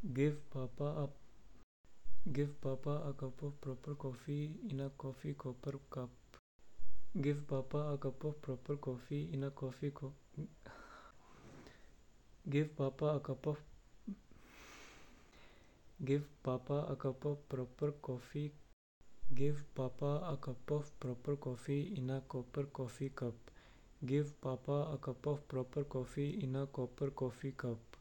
Give Papa a Give Papa a cup of proper coffee in a coffee copper cup. Give Papa a cup of proper coffee in a coffee cup. Give Papa a cup of Give Papa a cup of proper coffee. Give Papa a cup of proper coffee in a copper coffee cup. Give Papa a cup of proper coffee in a copper coffee cup.